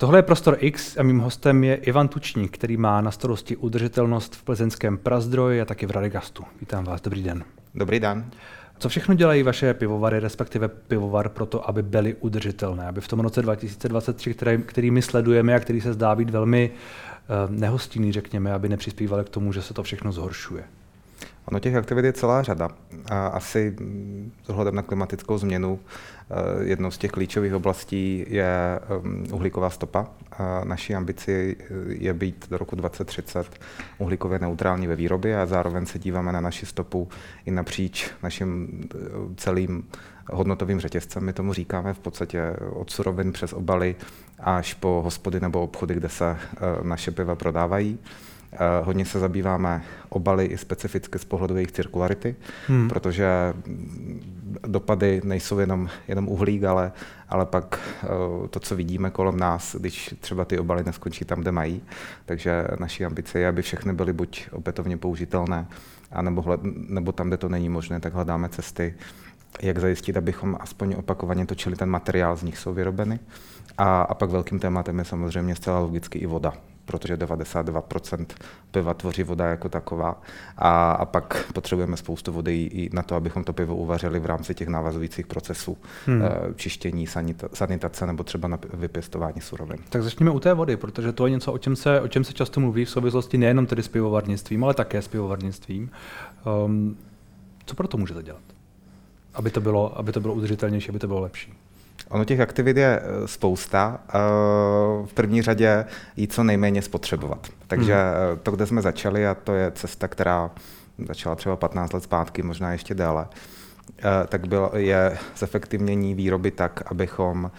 Tohle je Prostor X a mým hostem je Ivan Tučník, který má na starosti udržitelnost v plzeňském Prazdroji a taky v Radegastu. Vítám vás, dobrý den. Dobrý den. Co všechno dělají vaše pivovary, respektive pivovar, pro to, aby byly udržitelné? Aby v tom roce 2023, který, který my sledujeme a který se zdá být velmi uh, nehostinný, řekněme, aby nepřispívali k tomu, že se to všechno zhoršuje? Ono těch aktivit je celá řada. A asi s ohledem na klimatickou změnu eh, jednou z těch klíčových oblastí je ehm, uhlíková stopa. A naší ambici je být do roku 2030 uhlíkově neutrální ve výrobě a zároveň se díváme na naši stopu i napříč naším eh, celým hodnotovým řetězcem. My tomu říkáme v podstatě od surovin přes obaly až po hospody nebo obchody, kde se eh, naše piva prodávají. Eh, hodně se zabýváme obaly i specificky z pohledu jejich cirkularity, hmm. protože dopady nejsou jenom, jenom uhlík, ale, ale pak eh, to, co vidíme kolem nás, když třeba ty obaly neskončí tam, kde mají. Takže naší ambice je, aby všechny byly buď opětovně použitelné, anebo, hled, nebo tam, kde to není možné, tak hledáme cesty, jak zajistit, abychom aspoň opakovaně točili ten materiál, z nich jsou vyrobeny. A, a pak velkým tématem je samozřejmě zcela logicky i voda protože 92% piva tvoří voda jako taková. A, a pak potřebujeme spoustu vody i na to, abychom to pivo uvařili v rámci těch navazujících procesů hmm. Eh, čištění, sanita, sanitace nebo třeba na vypěstování surovin. Tak začněme u té vody, protože to je něco, o čem se, o čem se často mluví v souvislosti nejenom tedy s pivovarnictvím, ale také s pivovarnictvím. Um, co pro to můžete dělat? Aby to bylo, aby to bylo udržitelnější, aby to bylo lepší. Ono těch aktivit je eh, spousta. Eh, v první řadě jí co nejméně spotřebovat. Takže hmm. to, kde jsme začali, a to je cesta, která začala třeba 15 let zpátky, možná ještě déle, tak bylo, je zefektivnění výroby tak, abychom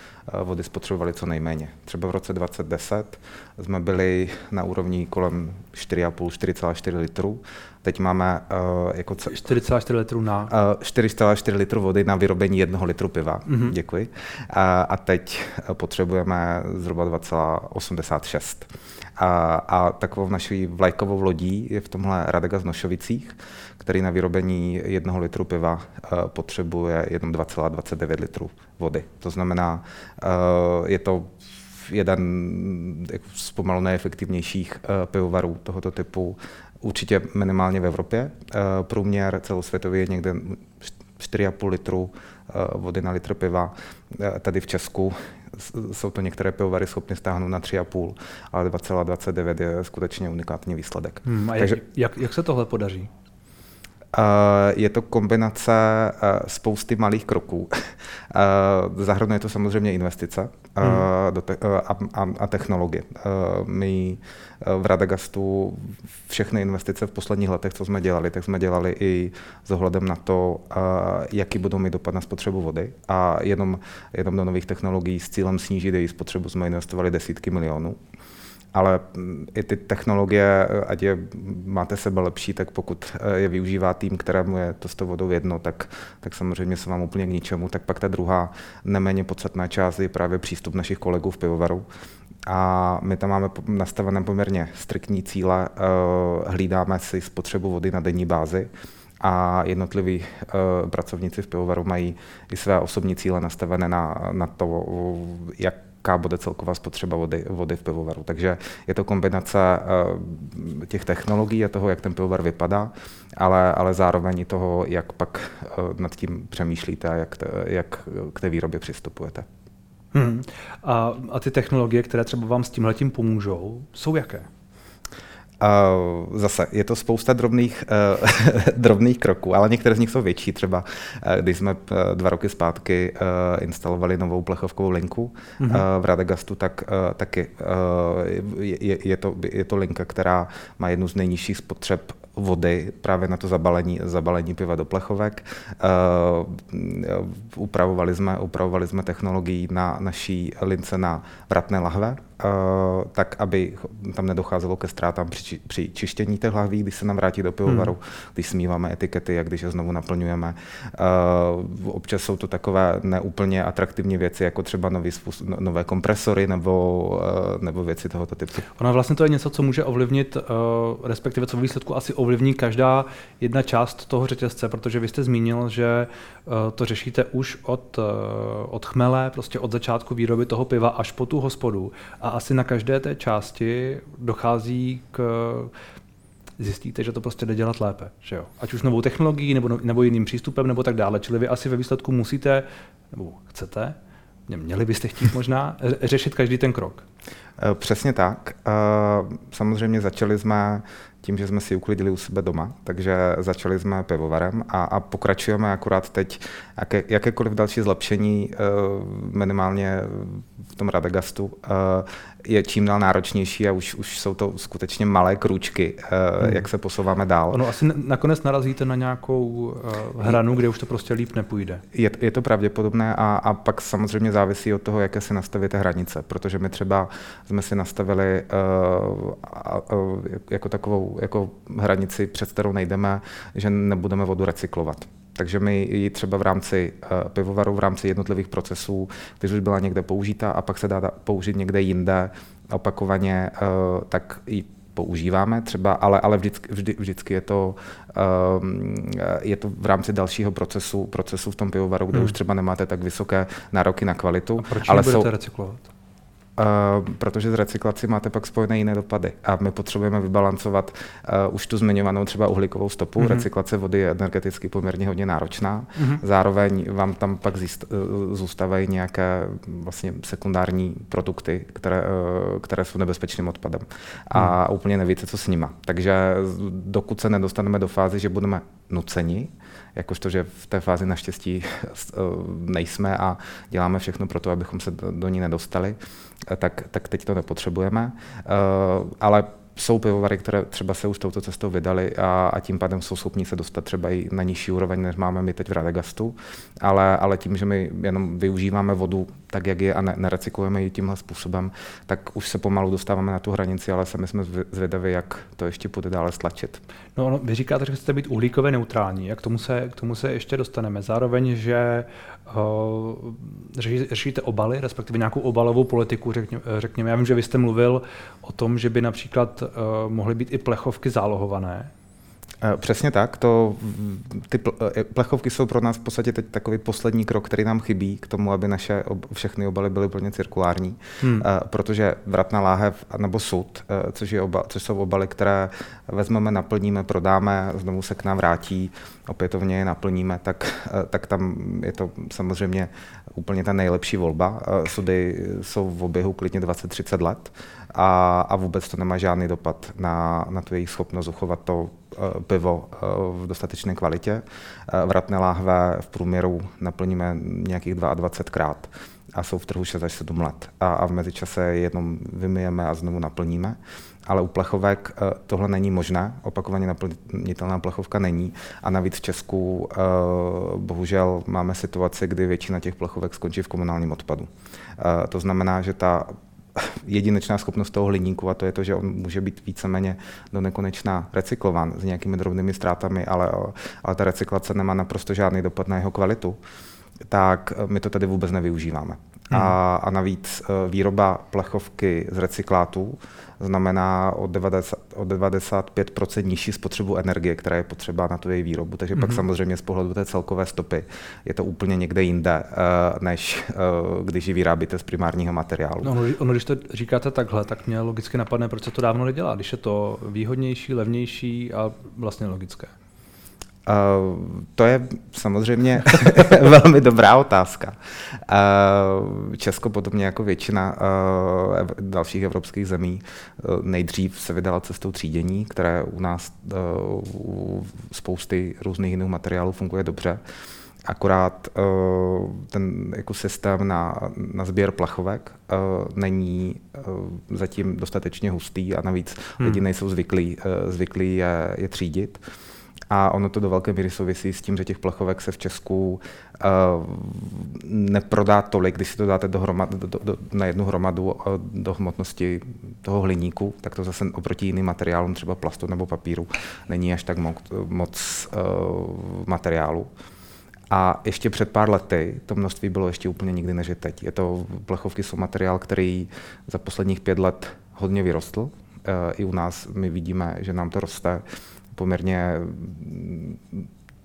vody spotřebovali co nejméně. Třeba v roce 2010 jsme byli na úrovni kolem 4,5-4,4 litrů Teď máme uh, jako... 4,4 litru na? Uh, 4,4 litru vody na vyrobení jednoho litru piva. Mm-hmm. Děkuji. Uh, a teď potřebujeme zhruba 2,86. A, a takovou naší vlajkovou lodí je v tomhle Radega z Nošovicích, který na vyrobení jednoho litru piva uh, potřebuje jenom 2,29 litrů vody. To znamená, uh, je to jeden z pomalu nejefektivnějších pivovarů tohoto typu určitě minimálně v Evropě. Eh, průměr celosvětový je někde 4,5 litru eh, vody na litr piva. Eh, tady v Česku jsou to některé pivovary schopny stáhnout na 3,5, ale 2,29 je skutečně unikátní výsledek. Hmm, a Takže, jak, jak se tohle podaří? Je to kombinace spousty malých kroků. Zahrnuje to samozřejmě investice hmm. a technologie. My v Radagastu všechny investice v posledních letech, co jsme dělali, tak jsme dělali i s ohledem na to, jaký budou mít dopad na spotřebu vody. A jenom, jenom do nových technologií s cílem snížit její spotřebu jsme investovali desítky milionů ale mm, i ty technologie, ať je máte sebe lepší, tak pokud je využívá tým, kterému je to s tou vodou jedno, tak, tak samozřejmě se vám úplně k ničemu. Tak pak ta druhá neméně podstatná část je právě přístup našich kolegů v pivovaru, a my tam máme nastavené poměrně striktní cíle, eh, hlídáme si spotřebu vody na denní bázi a jednotliví pracovníci v pivovaru mají i své osobní cíle nastavené na, na to, jaká bude celková spotřeba vody, vody v pivovaru. Takže je to kombinace uh, těch technologií a toho, jak ten pivovar vypadá, ale, ale zároveň i toho, jak pak uh, nad tím přemýšlíte a jak, jak k té výrobě přistupujete. Hmm. A, a ty technologie, které třeba vám s tímhletím pomůžou, jsou jaké? Zase je to spousta drobných, uh, drobných kroků, ale některé z nich jsou větší. Třeba uh, když jsme uh, dva roky zpátky uh, instalovali novou plechovkovou linku uh, v Radegastu, tak uh, taky uh, je, je, to, je to linka, která má jednu z nejnižších spotřeb vody právě na to zabalení, zabalení piva do plechovek. Uh, upravovali, jsme, upravovali jsme technologii na naší lince na vratné lahve, tak aby tam nedocházelo ke ztrátám při, při čištění těch lahví, když se nám vrátí do pivovaru, hmm. když smíváme etikety a když je znovu naplňujeme. Uh, občas jsou to takové neúplně atraktivní věci, jako třeba nový spus, no, nové kompresory nebo, uh, nebo věci tohoto typu. Ono vlastně to je něco, co může ovlivnit, respektive co v výsledku asi ovlivní každá jedna část toho řetězce, protože vy jste zmínil, že to řešíte už od, od chmele, prostě od začátku výroby toho piva až po tu hospodu. A asi na každé té části dochází k zjistíte, že to prostě jde dělat lépe. Že jo? Ať už novou technologií, nebo, no, nebo jiným přístupem, nebo tak dále. Čili vy asi ve výsledku musíte, nebo chcete, měli byste chtít možná, řešit každý ten krok. Eh, přesně tak. Eh, samozřejmě začali jsme tím, že jsme si uklidili u sebe doma, takže začali jsme pivovarem a, a pokračujeme akorát teď jaké, jakékoliv další zlepšení, eh, minimálně v tom Radegastu, je čím dál náročnější a už, už jsou to skutečně malé krůčky, hmm. jak se posouváme dál. Ono asi nakonec narazíte na nějakou hranu, kde už to prostě líp nepůjde. Je, je to pravděpodobné a, a pak samozřejmě závisí od toho, jaké si nastavíte hranice, protože my třeba jsme si nastavili uh, uh, jako takovou jako hranici, před kterou nejdeme, že nebudeme vodu recyklovat. Takže my ji třeba v rámci uh, pivovaru, v rámci jednotlivých procesů, když už byla někde použita a pak se dá použít někde jinde opakovaně, uh, tak ji používáme třeba, ale, ale vždycky, vždy, vždycky je to, um, je to v rámci dalšího procesu, procesu v tom pivovaru, kde hmm. už třeba nemáte tak vysoké nároky na kvalitu. A proč ale budete jsou, recyklovat? Uh, protože z recyklací máte pak spojené jiné dopady a my potřebujeme vybalancovat uh, už tu zmiňovanou třeba uhlíkovou stopu. Mm-hmm. Recyklace vody je energeticky poměrně hodně náročná. Mm-hmm. Zároveň vám tam pak zíst, uh, zůstávají nějaké vlastně sekundární produkty, které, uh, které jsou nebezpečným odpadem. A mm. úplně nevíte, co s nima. Takže dokud se nedostaneme do fázy, že budeme nuceni jakožto, že v té fázi naštěstí eh, nejsme a děláme všechno pro to, abychom se do, do ní nedostali, eh, tak, tak teď to nepotřebujeme. Eh, ale jsou pivovary, které třeba se už touto cestou vydali a, a tím pádem jsou schopni se dostat třeba i na nižší úroveň, než máme my teď v Radegastu, ale, ale tím, že my jenom využíváme vodu tak, jak je a ne, nerecyklujeme ji tímhle způsobem, tak už se pomalu dostáváme na tu hranici, ale sami jsme zvědaví, jak to ještě bude dále stlačit. No, no vy říkáte, že chcete být uhlíkově neutrální, jak k tomu se, k tomu se ještě dostaneme. Zároveň, že uh, řešíte obaly, respektive nějakou obalovou politiku, řekně, řekněme. Já vím, že vy jste mluvil o tom, že by například uh, mohly být i plechovky zálohované. Eh, přesně tak. To, ty eh, plechovky jsou pro nás v podstatě teď takový poslední krok, který nám chybí k tomu, aby naše ob, všechny obaly byly plně cirkulární. Hmm. Eh, protože vratná láhev nebo sud, což, je oba, což jsou obaly, které vezmeme, naplníme, prodáme, znovu se k nám vrátí, opětovně je naplníme, tak, tak tam je to samozřejmě úplně ta nejlepší volba. Sudy jsou v oběhu klidně 20-30 let a, a vůbec to nemá žádný dopad na, na tu jejich schopnost uchovat to pivo eh, v dostatečné kvalitě. Eh, vratné láhve v průměru naplníme nějakých 22 krát a jsou v trhu 6 až 7 let. A, v mezičase je jenom vymyjeme a znovu naplníme. Ale u plechovek tohle není možné, opakovaně naplnitelná plechovka není. A navíc v Česku bohužel máme situaci, kdy většina těch plechovek skončí v komunálním odpadu. To znamená, že ta jedinečná schopnost toho hliníku a to je to, že on může být víceméně do nekonečna recyklován s nějakými drobnými ztrátami, ale, ale ta recyklace nemá naprosto žádný dopad na jeho kvalitu, tak my to tady vůbec nevyužíváme. Hmm. A, a navíc e, výroba plechovky z recyklátů znamená o, 90, o 95% nižší spotřebu energie, která je potřeba na tu její výrobu. Takže hmm. pak samozřejmě z pohledu té celkové stopy je to úplně někde jinde, e, než e, když ji vyrábíte z primárního materiálu. No, ono, když to říkáte takhle, tak mě logicky napadne, proč se to dávno nedělá, když je to výhodnější, levnější a vlastně logické. Uh, to je samozřejmě velmi dobrá otázka. Uh, Česko podobně jako většina uh, dalších evropských zemí nejdřív se vydala cestou třídění, které u nás u spousty různých jiných materiálů funguje dobře. Akorát ten jako systém na, na sběr plachovek není zatím dostatečně hustý a navíc hmm. lidi nejsou zvyklí, zvyklí je, je třídit. A ono to do velké míry souvisí s tím, že těch plechovek se v Česku uh, neprodá tolik, když si to dáte do, do, do, na jednu hromadu uh, do hmotnosti toho hliníku, tak to zase oproti jiným materiálům, třeba plastu nebo papíru, není až tak moc, moc uh, materiálu. A ještě před pár lety to množství bylo ještě úplně nikdy než je teď. Je to, plechovky jsou materiál, který za posledních pět let hodně vyrostl. I u nás my vidíme, že nám to roste poměrně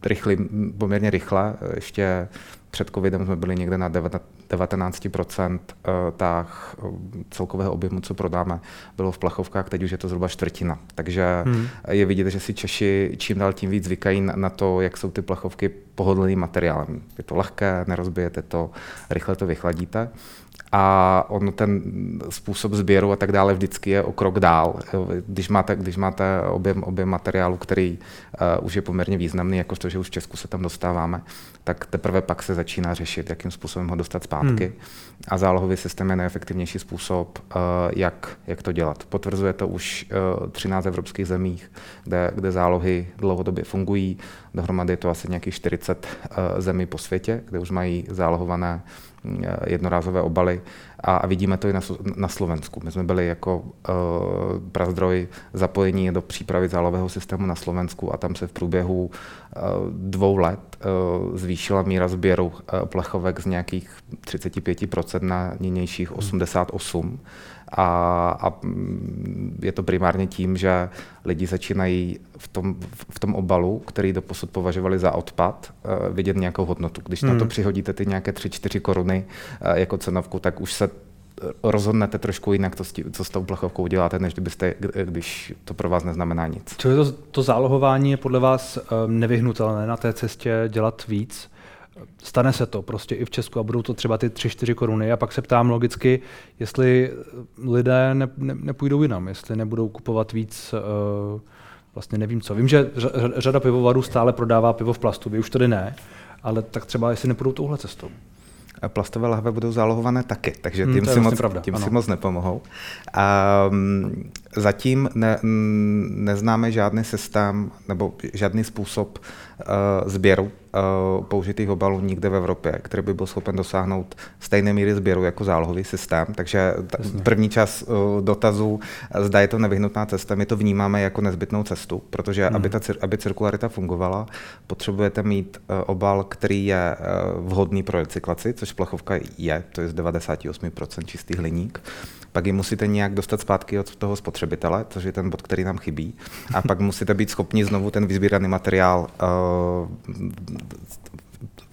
rychlý, poměrně rychle. Ještě před covidem jsme byli někde na 19% eh, tak eh, celkového objemu, co prodáme, bylo v plechovkách, teď už je to zhruba čtvrtina. Takže hmm. je vidět, že si Češi čím dál tím víc zvykají na to, jak jsou ty plechovky pohodlným materiálem. Je to lehké, nerozbijete to, rychle to vychladíte a on ten způsob sběru a tak dále vždycky je o krok dál. Když máte, když máte objem, objem materiálu, který uh, už je poměrně významný, jako to, že už v Česku se tam dostáváme, tak teprve pak se začíná řešit, jakým způsobem ho dostat zpátky. Hmm. A zálohový systém je nejefektivnější způsob, uh, jak, jak to dělat. Potvrzuje to už uh, 13 evropských zemích, kde, kde zálohy dlouhodobě fungují. Dohromady je to asi nějakých 40 uh, zemí po světě, kde už mají zálohované Eh, jednorázové obaly a, vidíme to i na, Slovensku. My jsme byli jako uh, prazdroj zapojení do přípravy zálového systému na Slovensku a tam se v průběhu uh, dvou let zvýšila míra sběru plechovek z nějakých 35% na nynějších 88% a, a je to primárně tím, že lidi začínají v tom, v tom obalu, který doposud považovali za odpad, eh, vidět nějakou hodnotu. Když hmm. na to hmm. přihodíte ty nějaké 3-4 koruny eh, jako cenovku, tak už se rozhodnete trošku jinak, to, co s tou plechovkou děláte, než kdybyste, když to pro vás neznamená nic. Čili to, to zálohování je podle vás eh, nevyhnutelné na té cestě dělat víc? Stane se to prostě i v Česku a budou to třeba ty 3-4 koruny a pak se ptám logicky, jestli lidé ne, ne, nepůjdou jinam, jestli nebudou kupovat víc, uh, vlastně nevím co. Vím, že řada pivovarů stále prodává pivo v plastu, vy už tady ne, ale tak třeba jestli nepůjdou touhle cestou plastové lahve budou zálohované taky, takže tím, hmm, si, vlastně moc, pravda, tím si moc nepomohou. Um, zatím ne, neznáme žádný systém nebo žádný způsob uh, sběru uh, použitých obalů nikde v Evropě, který by byl schopen dosáhnout stejné míry sběru jako zálohový systém. Takže ta, první čas uh, dotazu, zda je to nevyhnutná cesta, my to vnímáme jako nezbytnou cestu, protože hmm. aby, ta, aby cirkularita fungovala, potřebujete mít uh, obal, který je uh, vhodný pro recyklaci, což plechovka je, to je z 98% čistý hliník pak ji musíte nějak dostat zpátky od toho spotřebitele, což je ten bod, který nám chybí, a pak musíte být schopni znovu ten vyzbíraný materiál uh,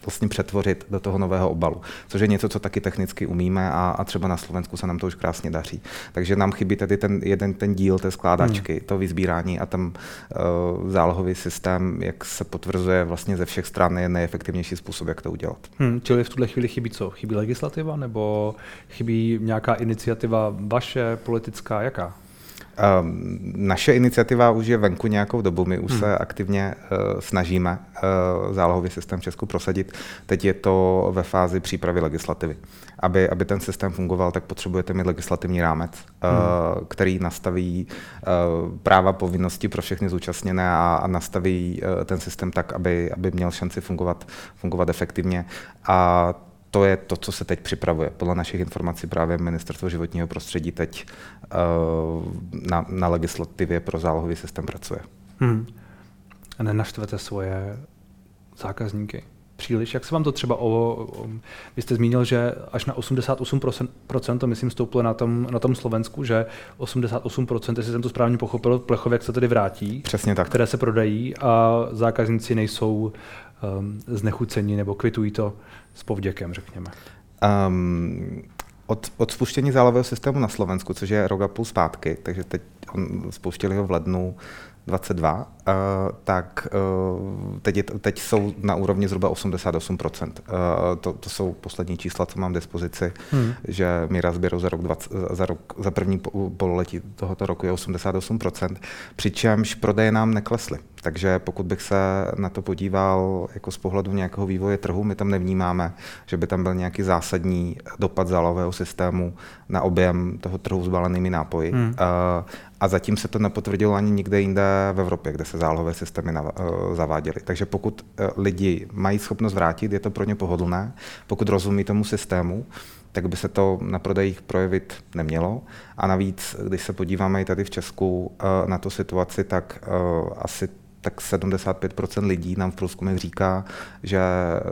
vlastně přetvořit do toho nového obalu, což je něco, co taky technicky umíme a, a třeba na Slovensku se nám to už krásně daří. Takže nám chybí tedy ten jeden ten díl té skládačky, hmm. to vyzbírání a tam uh, zálohový systém, jak se potvrzuje vlastně ze všech stran, je nejefektivnější způsob, jak to udělat. Hmm, čili v tuhle chvíli chybí co? Chybí legislativa nebo chybí nějaká iniciativa vaše, politická, jaká? Ehm, naše iniciativa už je venku nějakou dobu, my už hmm. se aktivně uh, snažíme uh, zálohový systém v Česku prosadit. Teď je to ve fázi přípravy legislativy. Aby, aby ten systém fungoval, tak potřebujete mít legislativní rámec, eh, hmm. který nastaví práva, povinnosti pro všechny zúčastněné a, a nastaví ten systém tak, aby, aby měl šanci fungovat, fungovat efektivně. A to je to, co se teď připravuje. Podle našich informací právě Ministerstvo životního prostředí teď uh, na, na legislativě pro zálohový systém pracuje. Hmm. A nenaštvete svoje zákazníky? příliš. Jak se vám to třeba o, o vy jste zmínil, že až na 88% to myslím stouplo na tom, na tom Slovensku, že 88%, jestli jsem to správně pochopil, plechovek se tedy vrátí, Přesně tak. které se prodají a zákazníci nejsou um, znechucení nebo kvitují to s povděkem, řekněme. Um, od, od spuštění zálového systému na Slovensku, což je rok a půl zpátky, takže teď on ho v lednu 22, uh, eh, tak uh, teď, je, teď jsou na úrovni zhruba 88%. Uh, eh, to, to jsou poslední čísla, co mám k dispozici, hmm. že míra sběru za rok, 20, za rok, za první pololetí tohoto roku je 88%, přičemž prodeje nám neklesly. Takže pokud bych se na to podíval jako z pohledu nějakého vývoje trhu, my tam nevnímáme, že by tam byl nějaký zásadní dopad zálového systému na objem toho trhu s balenými nápoji. Hmm. A zatím se to nepotvrdilo ani nikde jinde v Evropě, kde se zálohové systémy zaváděly. Takže pokud e, lidi mají schopnost vrátit, je to pro ně pohodlné. Pokud rozumí tomu systému, tak by se to na prodejích projevit nemělo. A navíc, když se podíváme i tady v Česku e, na tu situaci, tak asi tak 75% lidí nám v průzkumech říká, že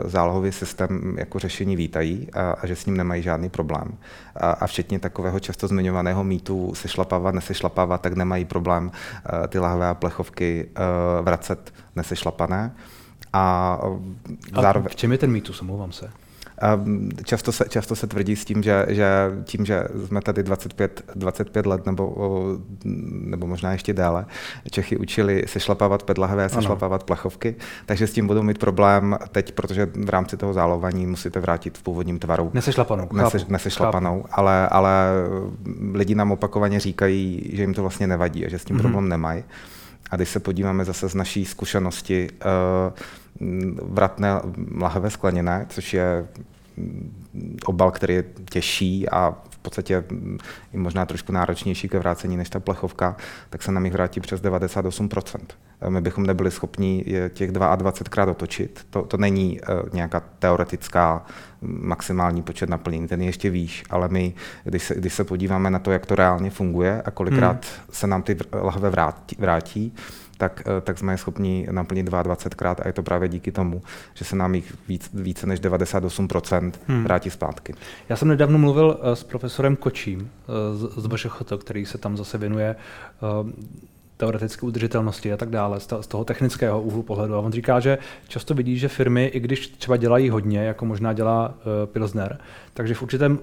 zálohový systém jako řešení vítají a, a že s ním nemají žádný problém. A, a včetně takového často zmiňovaného mýtu sešlapávat, nesešlapávat, tak nemají problém uh, ty lahve a plechovky uh, vracet nesešlapané. A, a zároveň... v čem je ten mýtus, omlouvám se? Často se, často se tvrdí s tím, že, že tím, že jsme tady 25, 25 let nebo, nebo možná ještě déle, Čechy učili sešlapávat pedlahové a sešlapávat plechovky, takže s tím budou mít problém teď, protože v rámci toho zálování musíte vrátit v původním tvaru. Nesešlapanou. Nese, nesešlapanou, ale, ale lidi nám opakovaně říkají, že jim to vlastně nevadí a že s tím mm-hmm. problém nemají. A když se podíváme zase z naší zkušenosti, uh, vratné lahve skleněné, což je obal, který je těžší a v podstatě i možná trošku náročnější ke vrácení než ta plechovka, tak se nám jich vrátí přes 98%. My bychom nebyli schopni těch 22krát otočit. To, to není uh, nějaká teoretická maximální počet naplnění, ten je ještě výš, ale my, když se, když se podíváme na to, jak to reálně funguje a kolikrát hmm. se nám ty lahve vrátí, vrátí tak, eh, tak jsme je schopni naplnit 22krát a je to právě díky tomu, že se nám jich víc, více než 98% hmm. vrátí zpátky. Já jsem nedávno mluvil eh, s profesorem Kočím eh, z, z BŠHT, který se tam zase věnuje teoretické udržitelnosti a tak dále, z toho technického úhlu pohledu. A on říká, že často vidí, že firmy, i když třeba dělají hodně, jako možná dělá uh, Pilsner, takže v, určitém,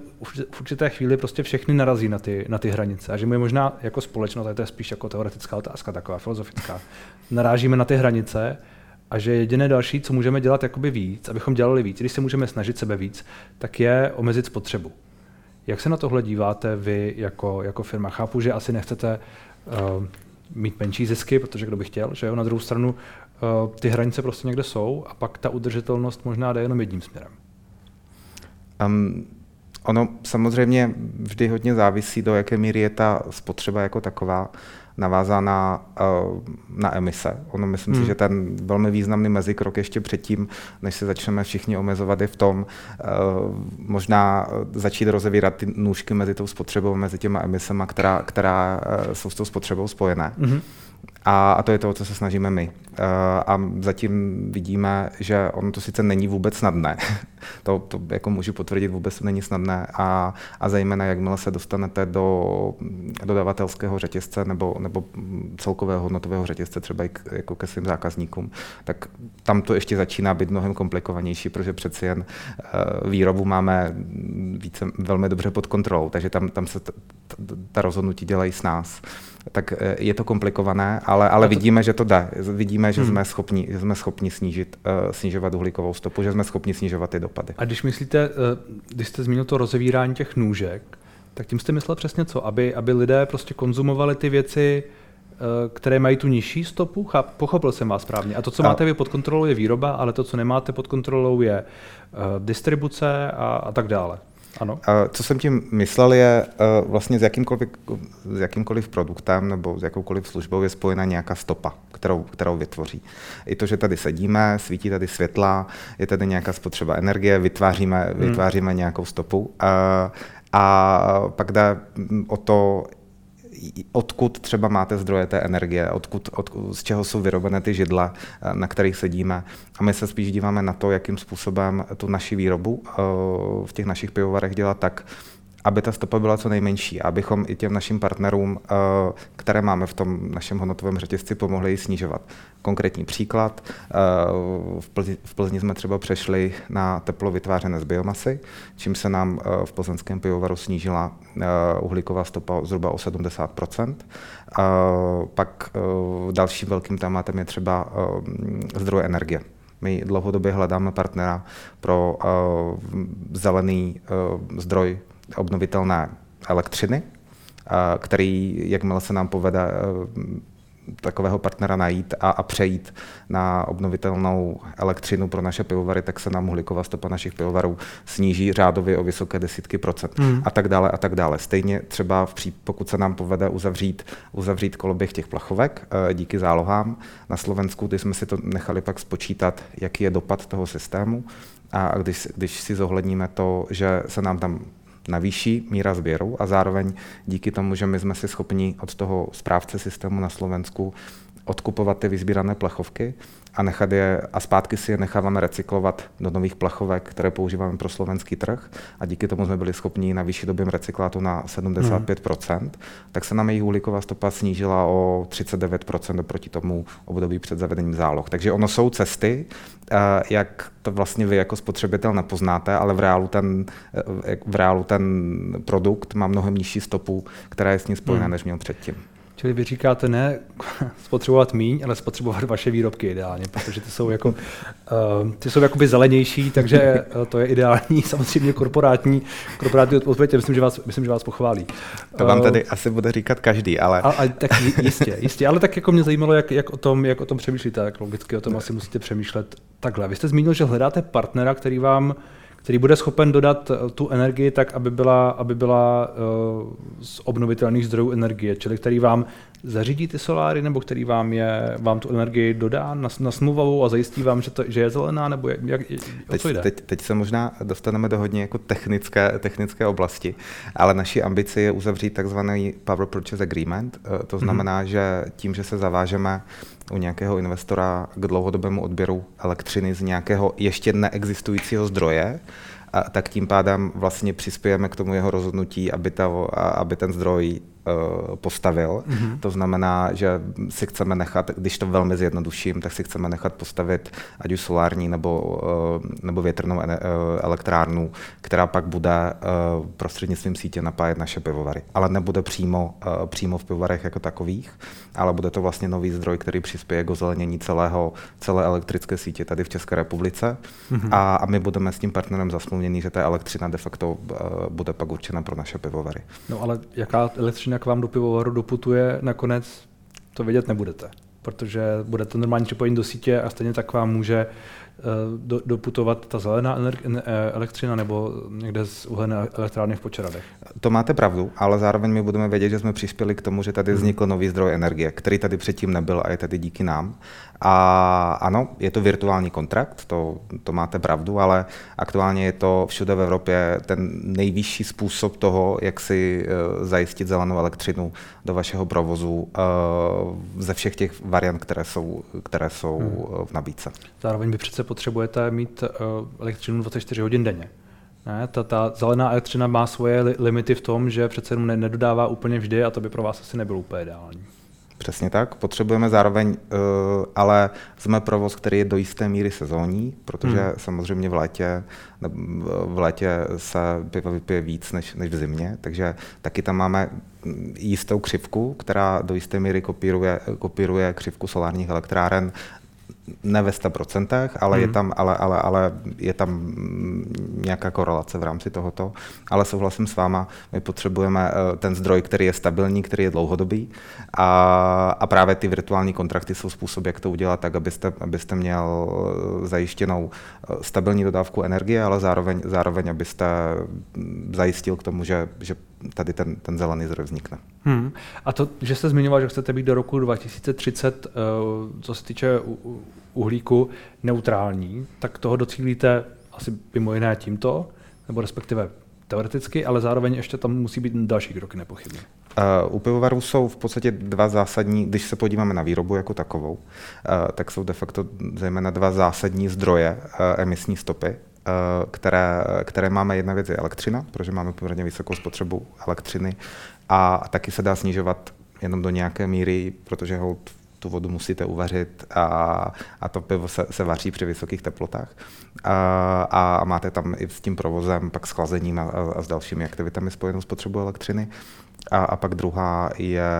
v určité chvíli prostě všechny narazí na ty, na ty hranice. A že my možná jako společnost, a to je spíš jako teoretická otázka, taková filozofická, narážíme na ty hranice a že jediné další, co můžeme dělat jakoby víc, abychom dělali víc, když se můžeme snažit sebe víc, tak je omezit spotřebu. Jak se na tohle díváte vy jako, jako firma? Chápu, že asi nechcete uh, mít menší zisky, protože kdo by chtěl, že jo, na druhou stranu uh, ty hranice prostě někde jsou a pak ta udržitelnost možná jde jenom jedním směrem. Um, ono samozřejmě vždy hodně závisí, do jaké míry je ta spotřeba jako taková navázána uh, na emise. Ono myslím hmm. si, že ten velmi významný mezikrok ještě předtím, než se začneme všichni omezovat, je v tom uh, možná začít rozevírat ty nůžky mezi tou spotřebou, mezi těma emisema, která, která jsou s tou spotřebou spojené. Hmm. A, a to je to, co se snažíme my. Uh, a zatím vidíme, že ono to sice není vůbec snadné. to, to jako můžu potvrdit, vůbec není snadné. A, a zejména, jakmile se dostanete do dodavatelského řetězce nebo, nebo celkového hodnotového řetězce, třeba i k, jako ke svým zákazníkům, tak tam to ještě začíná být mnohem komplikovanější, protože přeci jen uh, výrobu máme více, velmi dobře pod kontrolou, takže tam, tam se t, t, ta rozhodnutí dělají s nás tak eh, je to komplikované, ale, ale to... vidíme, že to jde. Vidíme, že hmm. jsme schopni, že jsme schopni snížit, uh, snižovat uhlíkovou stopu, že jsme schopni snižovat ty dopady. A když myslíte, uh, když jste zmínil to rozevírání těch nůžek, tak tím jste myslel přesně co? Aby, aby lidé prostě konzumovali ty věci, které mají tu nižší stopu? Cháp, pochopil jsem vás správně. A to, co máte vy pod kontrolou, je výroba, ale to, co nemáte pod kontrolou, je distribuce a, a tak dále. Ano. Co jsem tím myslel je, eh, vlastně s jakýmkoliv, s jakýmkoliv produktem nebo s jakoukoliv službou je spojena nějaká stopa, kterou, kterou vytvoří. I to, že tady sedíme, svítí tady světla, je tady nějaká spotřeba energie, vytváříme, hmm. vytváříme nějakou stopu. A, a pak jde o to, odkud třeba máte zdroje té energie, odkud, od, z čeho jsou vyrobené ty židla, eh, na kterých sedíme. A my se spíš díváme na to, jakým způsobem tu naši výrobu eh, v těch našich pivovarech dělat tak, aby ta stopa byla co nejmenší, abychom i těm našim partnerům, eh, které máme v tom našem hodnotovém řetězci, pomohli ji snižovat. Konkrétní příklad, eh, v Plzni, jsme třeba přešli na teplo vytvářené z biomasy, čím se nám eh, v plzeňském pivovaru snížila uhlíková stopa zhruba o 70% Pak dalším velkým tématem je třeba zdroje energie. My dlouhodobě hledáme partnera pro zelený zdroj obnovitelné elektřiny, který, jakmile se nám povede e, takového partnera najít a, a přejít na obnovitelnou elektřinu pro naše pivovary, tak se nám uhlíková stopa našich pivovarů sníží řádově o vysoké desítky procent hmm. a tak dále a tak dále. Stejně třeba v pří, pokud se nám povede uzavřít, uzavřít koloběh těch plachovek e, díky zálohám na Slovensku, když jsme si to nechali pak spočítat, jaký je dopad toho systému a když, když si zohledníme to, že se nám tam navýší míra sběru a zároveň díky tomu, že my jsme si schopni od toho správce systému na Slovensku odkupovat ty vyzbírané plechovky a nechat je a zpátky si je necháváme recyklovat do nových plechovek, které používáme pro slovenský trh a díky tomu jsme byli schopni navýšit objem recyklátu na 75%, hmm. tak se nám jejich uhlíková stopa snížila o 39% oproti tomu období před zavedením záloh. Takže ono jsou cesty, eh, jak to vlastně vy jako spotřebitel nepoznáte, ale v reálu ten, eh, v reálu ten produkt má mnohem nižší stopu, která je s ním spojená, hmm. než měl předtím. Čili vy říkáte ne spotřebovat míň, ale spotřebovat vaše výrobky ideálně, protože ty jsou jako, uh, ty jsou jakoby zelenější, takže uh, to je ideální, samozřejmě korporátní, korporátní odpověď, myslím, že vás, myslím, že vás pochválí. To vám tady uh, asi bude říkat každý, ale... A, a, tak jistě, jistě, ale tak jako mě zajímalo, jak, jak, o, tom, jak o tom přemýšlíte, jak logicky o tom asi musíte přemýšlet takhle. Vy jste zmínil, že hledáte partnera, který vám který bude schopen dodat eh, tu energii tak, aby byla, aby byla uh, z obnovitelných zdrojů energie, čili který vám zařídí ty soláry, nebo který vám, je, vám tu energii dodá na, na smluvou a zajistí vám, že, to, že je zelená, nebo jak, jak, o co jde? Teď, teď se možná dostaneme do hodně jako technické, technické oblasti, ale naší ambici je uzavřít takzvaný Power Purchase Agreement. Eh, to mhm. znamená, mm-hmm. že tím, že se zavážeme u nějakého investora k dlouhodobému odběru elektřiny z nějakého ještě neexistujícího zdroje, a tak tím pádem vlastně přispějeme k tomu jeho rozhodnutí, aby, ta, aby ten zdroj postavil. Mm-hmm. To znamená, že si chceme nechat, když to velmi zjednoduším, tak si chceme nechat postavit ať už solární nebo, eh, nebo větrnou eh, elektrárnu, která pak bude prostřednictvím sítě napájet naše pivovary. Ale nebude přímo, přímo v pivovarech jako takových, ale bude to vlastně nový zdroj, který přispěje k ozelenění celého, celé elektrické sítě tady v České republice. Mm-hmm. A, a my budeme s tím partnerem zasmluvnění, že ta elektřina de facto bude pak určena pro naše pivovary. No ale jaká elektřina k vám do pivovaru doputuje, nakonec to vědět nebudete, protože bude to normální připojení do sítě a stejně tak vám může do, doputovat ta zelená eh, elektřina nebo někde z uhelné elektrárny v Počeradech. To máte pravdu, ale zároveň my budeme vědět, že jsme přispěli k tomu, že tady hmm. vznikl nový zdroj energie, který tady předtím nebyl a je tady díky nám. A ano, je to virtuální kontrakt, to, to máte pravdu, ale aktuálně je to všude v Evropě ten nejvyšší způsob toho, jak si uh, zajistit zelenou elektřinu do vašeho provozu ze všech těch variant, které jsou, které jsou hmm. v nabídce. Zároveň vy přece potřebujete mít uh, elektřinu 24 hodin denně. Ne, ta, ta zelená elektřina má svoje li, limity v tom, že přece jenom nedodává úplně vždy a to by pro vás asi nebylo úplně ideální. Přesně tak. Potřebujeme zároveň, uh, ale jsme provoz, který je do jisté míry sezónní, protože hmm. samozřejmě v létě, v létě se pivo vypije víc než, než v zimě, takže taky tam máme jistou křivku, která do jisté míry kopíruje, kopíruje křivku solárních elektráren ne ve 100%, ale, hmm. je tam, ale, ale, ale je tam nějaká korelace v rámci tohoto. Ale souhlasím s váma, my potřebujeme eh, ten zdroj, který je stabilní, který je dlouhodobý a, a právě ty virtuální kontrakty jsou způsob, jak to udělat tak, abyste, abyste měl eh, zajištěnou eh, stabilní dodávku energie, ale zároveň, zároveň abyste hm, zajistil k tomu, že, že tady ten, ten zelený zdroj vznikne. Hmm. A to, že jste zmiňoval, že chcete být do roku 2030, co se týče uhlíku neutrální, tak toho docílíte asi mimo jiné tímto, nebo respektive teoreticky, ale zároveň ještě tam musí být další kroky nepochybně. Uh, u pivovarů jsou v podstatě dva zásadní, když se podíváme na výrobu jako takovou, uh, tak jsou de facto zejména dva zásadní zdroje uh, emisní stopy, které, které máme. Jedna věc je elektřina, protože máme poměrně vysokou spotřebu elektřiny a taky se dá snižovat jenom do nějaké míry, protože hold tu vodu musíte uvařit a, a to pivo se, se vaří při vysokých teplotách. A, a máte tam i s tím provozem, pak s chlazením a, a s dalšími aktivitami spojenou spotřebu elektřiny. A, a pak druhá je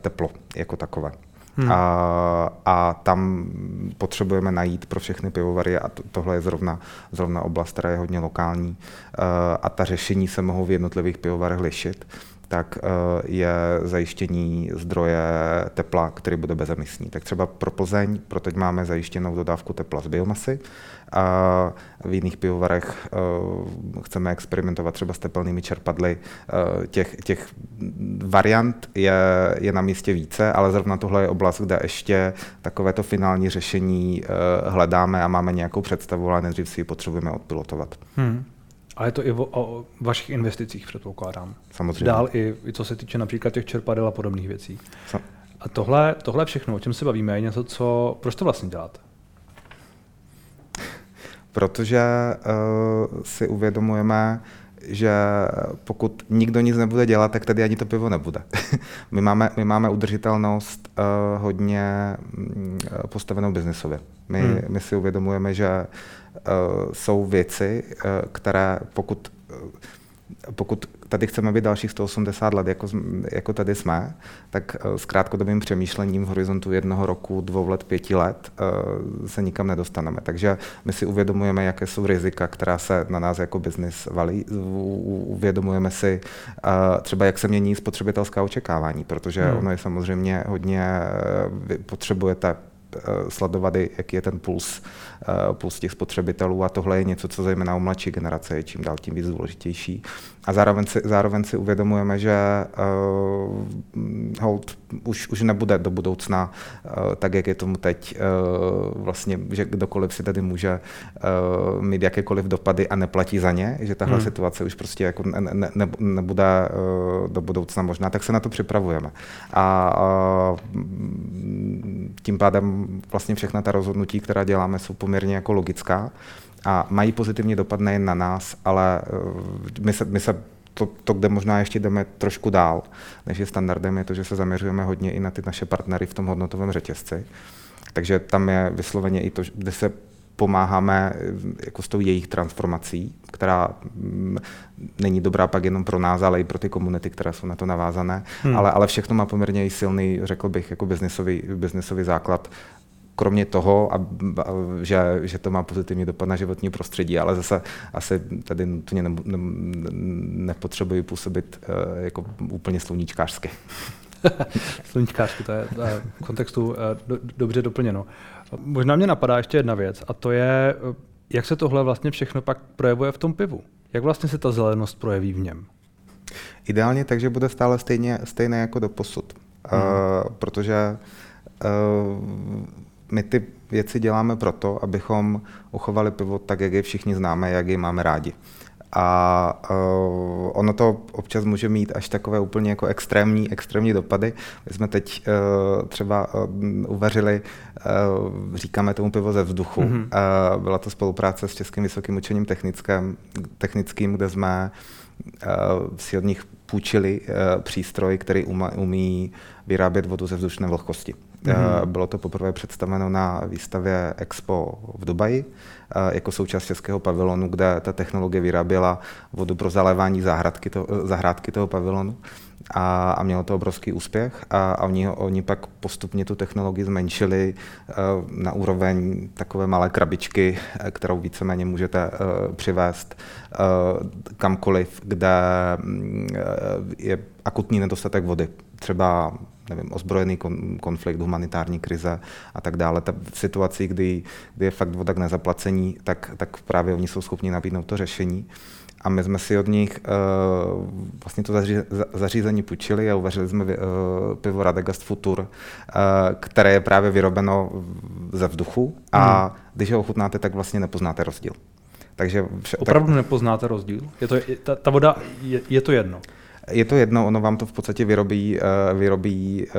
teplo jako takové. Hmm. A, a tam potřebujeme najít pro všechny pivovary, a to, tohle je zrovna, zrovna oblast, která je hodně lokální, a ta řešení se mohou v jednotlivých pivovarech lišit tak eh, je zajištění zdroje tepla, který bude bezemisní. Tak třeba pro Plzeň, pro teď máme zajištěnou dodávku tepla z biomasy a v jiných pivovarech uh, chceme experimentovat třeba s tepelnými čerpadly. Uh, těch, těch variant je, je na místě více, ale zrovna tohle je oblast, kde ještě takovéto finální řešení hledáme a máme nějakou představu, ale nejdřív si ji potřebujeme odpilotovat. Hmm. Ale je to i o, o vašich investicích, předpokládám. Samozřejmě. Dál i, i co se týče například těch čerpadel a podobných věcí. Sam, A tohle, tohle všechno, o čem se bavíme, je něco, co, proč to vlastně děláte? Protože uh, si uvědomujeme, že pokud nikdo nic nebude dělat, tak tady ani to pivo nebude. my, máme, my máme udržitelnost uh, hodně mm, postavenou biznesově. My, hmm. my si uvědomujeme, že uh, jsou věci, uh, které pokud uh, pokud tady chceme být dalších 180 let, jako, jako tady jsme, tak s krátkodobým přemýšlením v horizontu jednoho roku, dvou let, pěti let se nikam nedostaneme. Takže my si uvědomujeme, jaké jsou rizika, která se na nás jako biznis valí. Uvědomujeme si třeba, jak se mění spotřebitelská očekávání, protože hmm. ono je samozřejmě hodně, vy potřebujete sledovat, jaký je ten puls, puls těch spotřebitelů a tohle je něco, co zejména u mladší generace je čím dál tím víc důležitější. A zároveň si, zároveň si uvědomujeme, že uh, hold už, už nebude do budoucna uh, tak, jak je tomu teď, uh, vlastně, že kdokoliv si tady může uh, mít jakékoliv dopady a neplatí za ně, že tahle hmm. situace už prostě jako ne, ne, ne, nebude uh, do budoucna možná, tak se na to připravujeme. A uh, tím pádem vlastně všechna ta rozhodnutí, která děláme, jsou poměrně jako logická a mají pozitivní dopad nejen na nás, ale eh, my se, my se to, to, kde možná ještě jdeme trošku dál, než je standardem, je to, že se zaměřujeme hodně i na ty naše partnery v tom hodnotovém řetězci. Takže tam je vysloveně i to, kde se pomáháme eh, jako s tou jejich transformací, která mm, není dobrá pak jenom pro nás, ale i pro ty komunity, které jsou na to navázané. Hmm. Ale, ale všechno má poměrně i silný, řekl bych, jako biznesový, biznesový základ kromě toho, a, a, že, že to má pozitivní dopad na životní prostředí, ale zase asi tady nutně ne, ne, nepotřebuji působit uh, jako úplně sluníčkářsky. sluníčkářsky, to je v kontextu uh, do, dobře doplněno. Možná mě napadá ještě jedna věc a to je, jak se tohle vlastně všechno pak projevuje v tom pivu. Jak vlastně se ta zelenost projeví v něm? Ideálně takže bude stále stejně, stejné jako do posud. Hmm. Uh, protože uh, my ty věci děláme proto, abychom uchovali pivo tak, jak je všichni známe, jak je máme rádi. A uh, ono to občas může mít až takové úplně jako extrémní, extrémní dopady. My jsme teď uh, třeba uh, uvařili, uh, říkáme tomu pivo ze vzduchu. Mm-hmm. Uh, byla to spolupráce s Českým vysokým učením technickým, technickým kde jsme uh, si od nich půjčili uh, přístroj, který umí vyrábět vodu ze vzdušné vlhkosti. Mm-hmm. Bylo to poprvé představeno na výstavě Expo v Dubaji jako součást českého pavilonu, kde ta technologie vyráběla vodu pro zalévání zahrádky, to, zahrádky toho pavilonu a, a mělo to obrovský úspěch a, a oni, oni pak postupně tu technologii zmenšili na úroveň takové malé krabičky, kterou víceméně můžete přivést kamkoliv, kde mm, je akutní nedostatek vody. Třeba nevím, ozbrojený konflikt, humanitární krize a tak dále. Ta v situaci, kdy, kdy je fakt voda k nezaplacení, tak, tak právě oni jsou schopni nabídnout to řešení. A my jsme si od nich uh, vlastně to zařízení půjčili a uvařili jsme uh, pivo Radegast Futur, uh, které je právě vyrobeno ze vzduchu a hmm. když ho ochutnáte, tak vlastně nepoznáte rozdíl. Takže vše, Opravdu tak... nepoznáte rozdíl? Je to, je, ta, ta voda, je, je to jedno? Je to jedno, ono vám to v podstatě vyrobí, eh, vyrobí eh,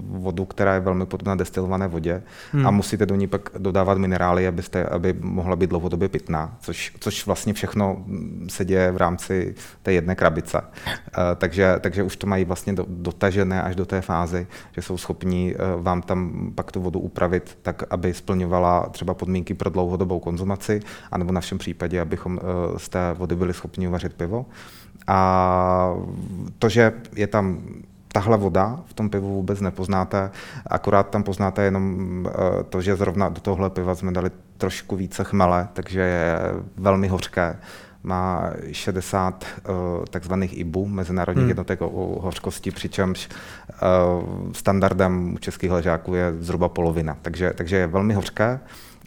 vodu, která je velmi podobná destilované vodě hmm. a musíte do ní pak dodávat minerály, abyste, aby mohla být dlouhodobě pitná, což, což vlastně všechno se děje v rámci té jedné krabice. Eh, takže, takže už to mají vlastně dotažené až do té fázy, že jsou schopni vám tam pak tu vodu upravit tak, aby splňovala třeba podmínky pro dlouhodobou konzumaci, anebo v našem případě, abychom z té vody byli schopni uvařit pivo. A to, že je tam tahle voda v tom pivu vůbec nepoznáte, akorát tam poznáte jenom eh, to, že zrovna do tohle piva jsme dali trošku více chmele, takže je velmi hořké. Má 60 uh, eh, takzvaných IBU, mezinárodních hmm. jednotek o hořkosti, přičemž uh, standardem u českých ležáků je zhruba polovina, takže, takže je velmi hořké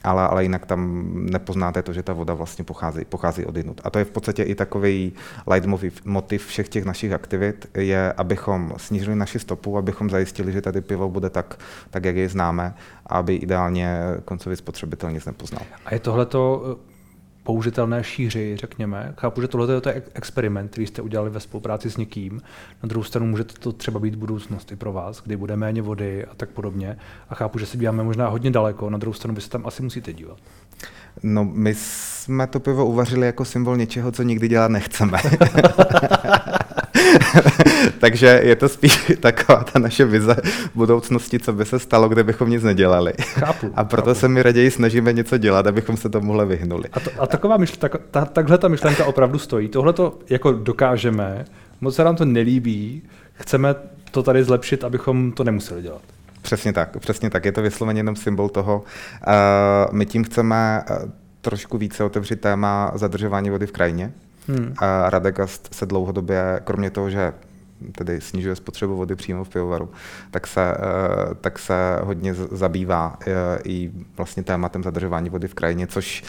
ale, ale jinak tam nepoznáte to, že ta voda vlastně pochází, pochází od jinut. A to je v podstatě i takový leitmotiv motiv všech těch našich aktivit, je, abychom snížili naši stopu, abychom zajistili, že tady pivo bude tak, tak jak je známe, aby ideálně koncový spotřebitel nic nepoznal. A je tohleto použitelné šíři, řekněme. Chápu, že tohle je to experiment, který jste udělali ve spolupráci s někým. Na druhou stranu může to třeba být budoucnost i pro vás, kdy bude méně vody a tak podobně. A chápu, že se díváme možná hodně daleko, na druhou stranu vy se tam asi musíte dívat. No, my jsme to pivo uvařili jako symbol něčeho, co nikdy dělat nechceme. Takže je to spíš taková ta naše vize budoucnosti, co by se stalo, kdybychom nic nedělali. Chápu. A proto chápu. se mi raději snažíme něco dělat, abychom se tomuhle vyhnuli. A, to, a taková myšl, tak, ta, takhle ta myšlenka opravdu stojí. Tohle to jako dokážeme, moc se nám to nelíbí, chceme to tady zlepšit, abychom to nemuseli dělat. Přesně tak, přesně tak. Je to vysloveně jenom symbol toho. Uh, my tím chceme trošku více otevřít téma zadržování vody v krajině. Hmm. A Radegast se dlouhodobě, kromě toho, že tedy snižuje spotřebu vody přímo v pivovaru, tak se, tak se hodně zabývá i vlastně tématem zadržování vody v krajině, což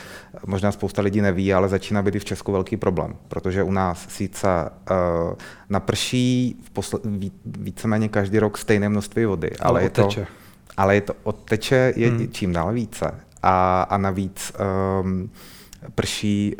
možná spousta lidí neví, ale začíná být i v Česku velký problém, protože u nás sice naprší v posle- víceméně každý rok stejné množství vody, ale, je to, ale je to odteče je hmm. čím dál více a, a navíc um, prší,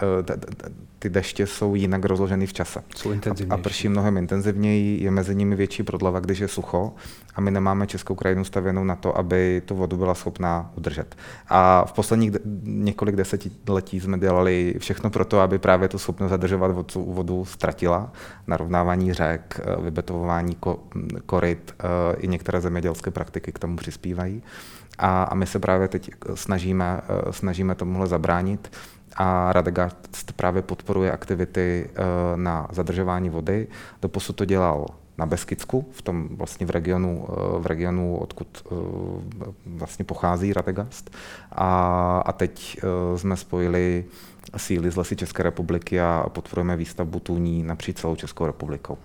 ty deště jsou jinak rozloženy v čase. Jsou A, a prší mnohem intenzivněji, je mezi nimi větší prodleva, když je sucho a my nemáme českou krajinu stavěnou na to, aby tu vodu byla schopná udržet. A v posledních de- několik desetiletí jsme dělali všechno pro to, aby právě tu schopnost zadržovat vodu, vodu ztratila. Narovnávání řek, vybetovování ko- koryt i některé zemědělské praktiky k tomu přispívají. A, a my se právě teď snažíme, snažíme tomuhle zabránit a Radegast právě podporuje aktivity na zadržování vody. Doposud to dělal na Beskidsku, v tom vlastně v regionu, v regionu odkud vlastně pochází Radegast. A, a teď jsme spojili síly z Lesy České republiky a podporujeme výstavbu tůní napříč celou Českou republikou.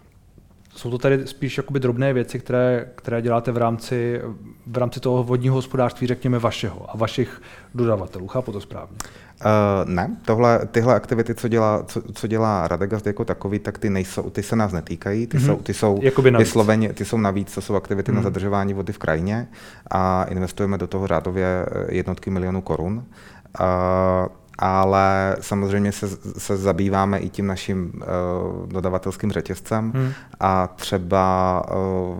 Jsou to tady spíš jakoby drobné věci, které, které děláte v rámci, v rámci toho vodního hospodářství, řekněme, vašeho a vašich dodavatelů. Chápu to správně? Uh, ne, tohle, tyhle aktivity, co dělá, co, co dělá Radegast jako takový, tak ty, nejsou, ty se nás netýkají, ty mm-hmm. jsou, ty jsou vysloveně, ty jsou navíc, to jsou aktivity mm-hmm. na zadržování vody v krajině a investujeme do toho řádově jednotky milionů korun. Uh, ale samozřejmě se, se zabýváme i tím naším uh, dodavatelským řetězcem hmm. a třeba uh,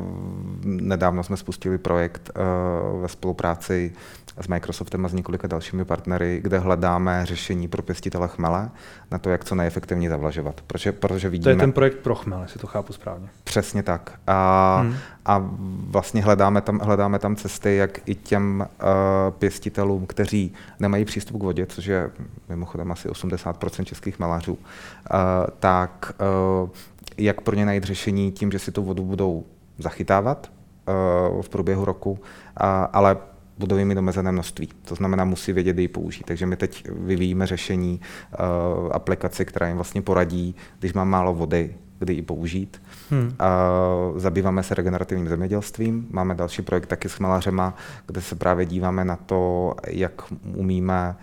nedávno jsme spustili projekt uh, ve spolupráci s Microsoftem a s několika dalšími partnery, kde hledáme řešení pro pěstitele chmele na to, jak co nejefektivněji zavlažovat. Protože, protože vidíme, to je ten projekt pro chmel, jestli to chápu správně. Přesně tak. A, hmm. a vlastně hledáme tam, hledáme tam cesty, jak i těm uh, pěstitelům, kteří nemají přístup k vodě, což je mimochodem asi 80% českých malářů, uh, tak uh, jak pro ně najít řešení tím, že si tu vodu budou zachytávat v průběhu roku, ale budou jim mít omezené množství. To znamená, musí vědět, kdy ji použít. Takže my teď vyvíjíme řešení, uh, aplikaci, která jim vlastně poradí, když mám málo vody, kdy ji použít. Hmm. Uh, zabýváme se regenerativním zemědělstvím. Máme další projekt taky s malařema, kde se právě díváme na to, jak umíme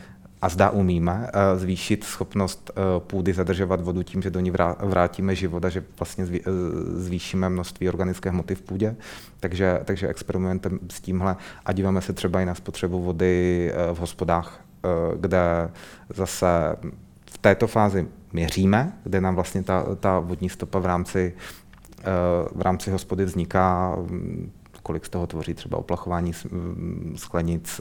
a zda umíme eh, zvýšit schopnost eh, půdy zadržovat vodu tím, že do ní vrátíme život a že vlastně eh, zvýšíme množství organické hmoty v půdě. Takže, takže experimentujeme s tímhle a díváme se třeba i na spotřebu vody v hospodách, kde zase v této fázi měříme, kde nám vlastně ta, ta vodní stopa v rámci, v rámci hospody vzniká, kolik z toho tvoří třeba oplachování sklenic,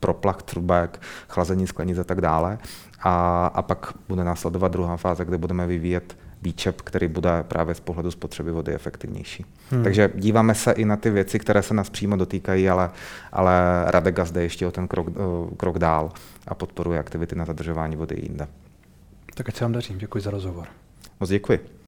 proplach trubek, chlazení sklenic a tak dále. A, a pak bude následovat druhá fáze, kde budeme vyvíjet výčep, který bude právě z pohledu spotřeby vody efektivnější. Hmm. Takže díváme se i na ty věci, které se nás přímo dotýkají, ale, ale Radega jde ještě o ten krok, krok dál a podporuje aktivity na zadržování vody jinde. Tak ať se vám daří. Děkuji za rozhovor. Moc děkuji.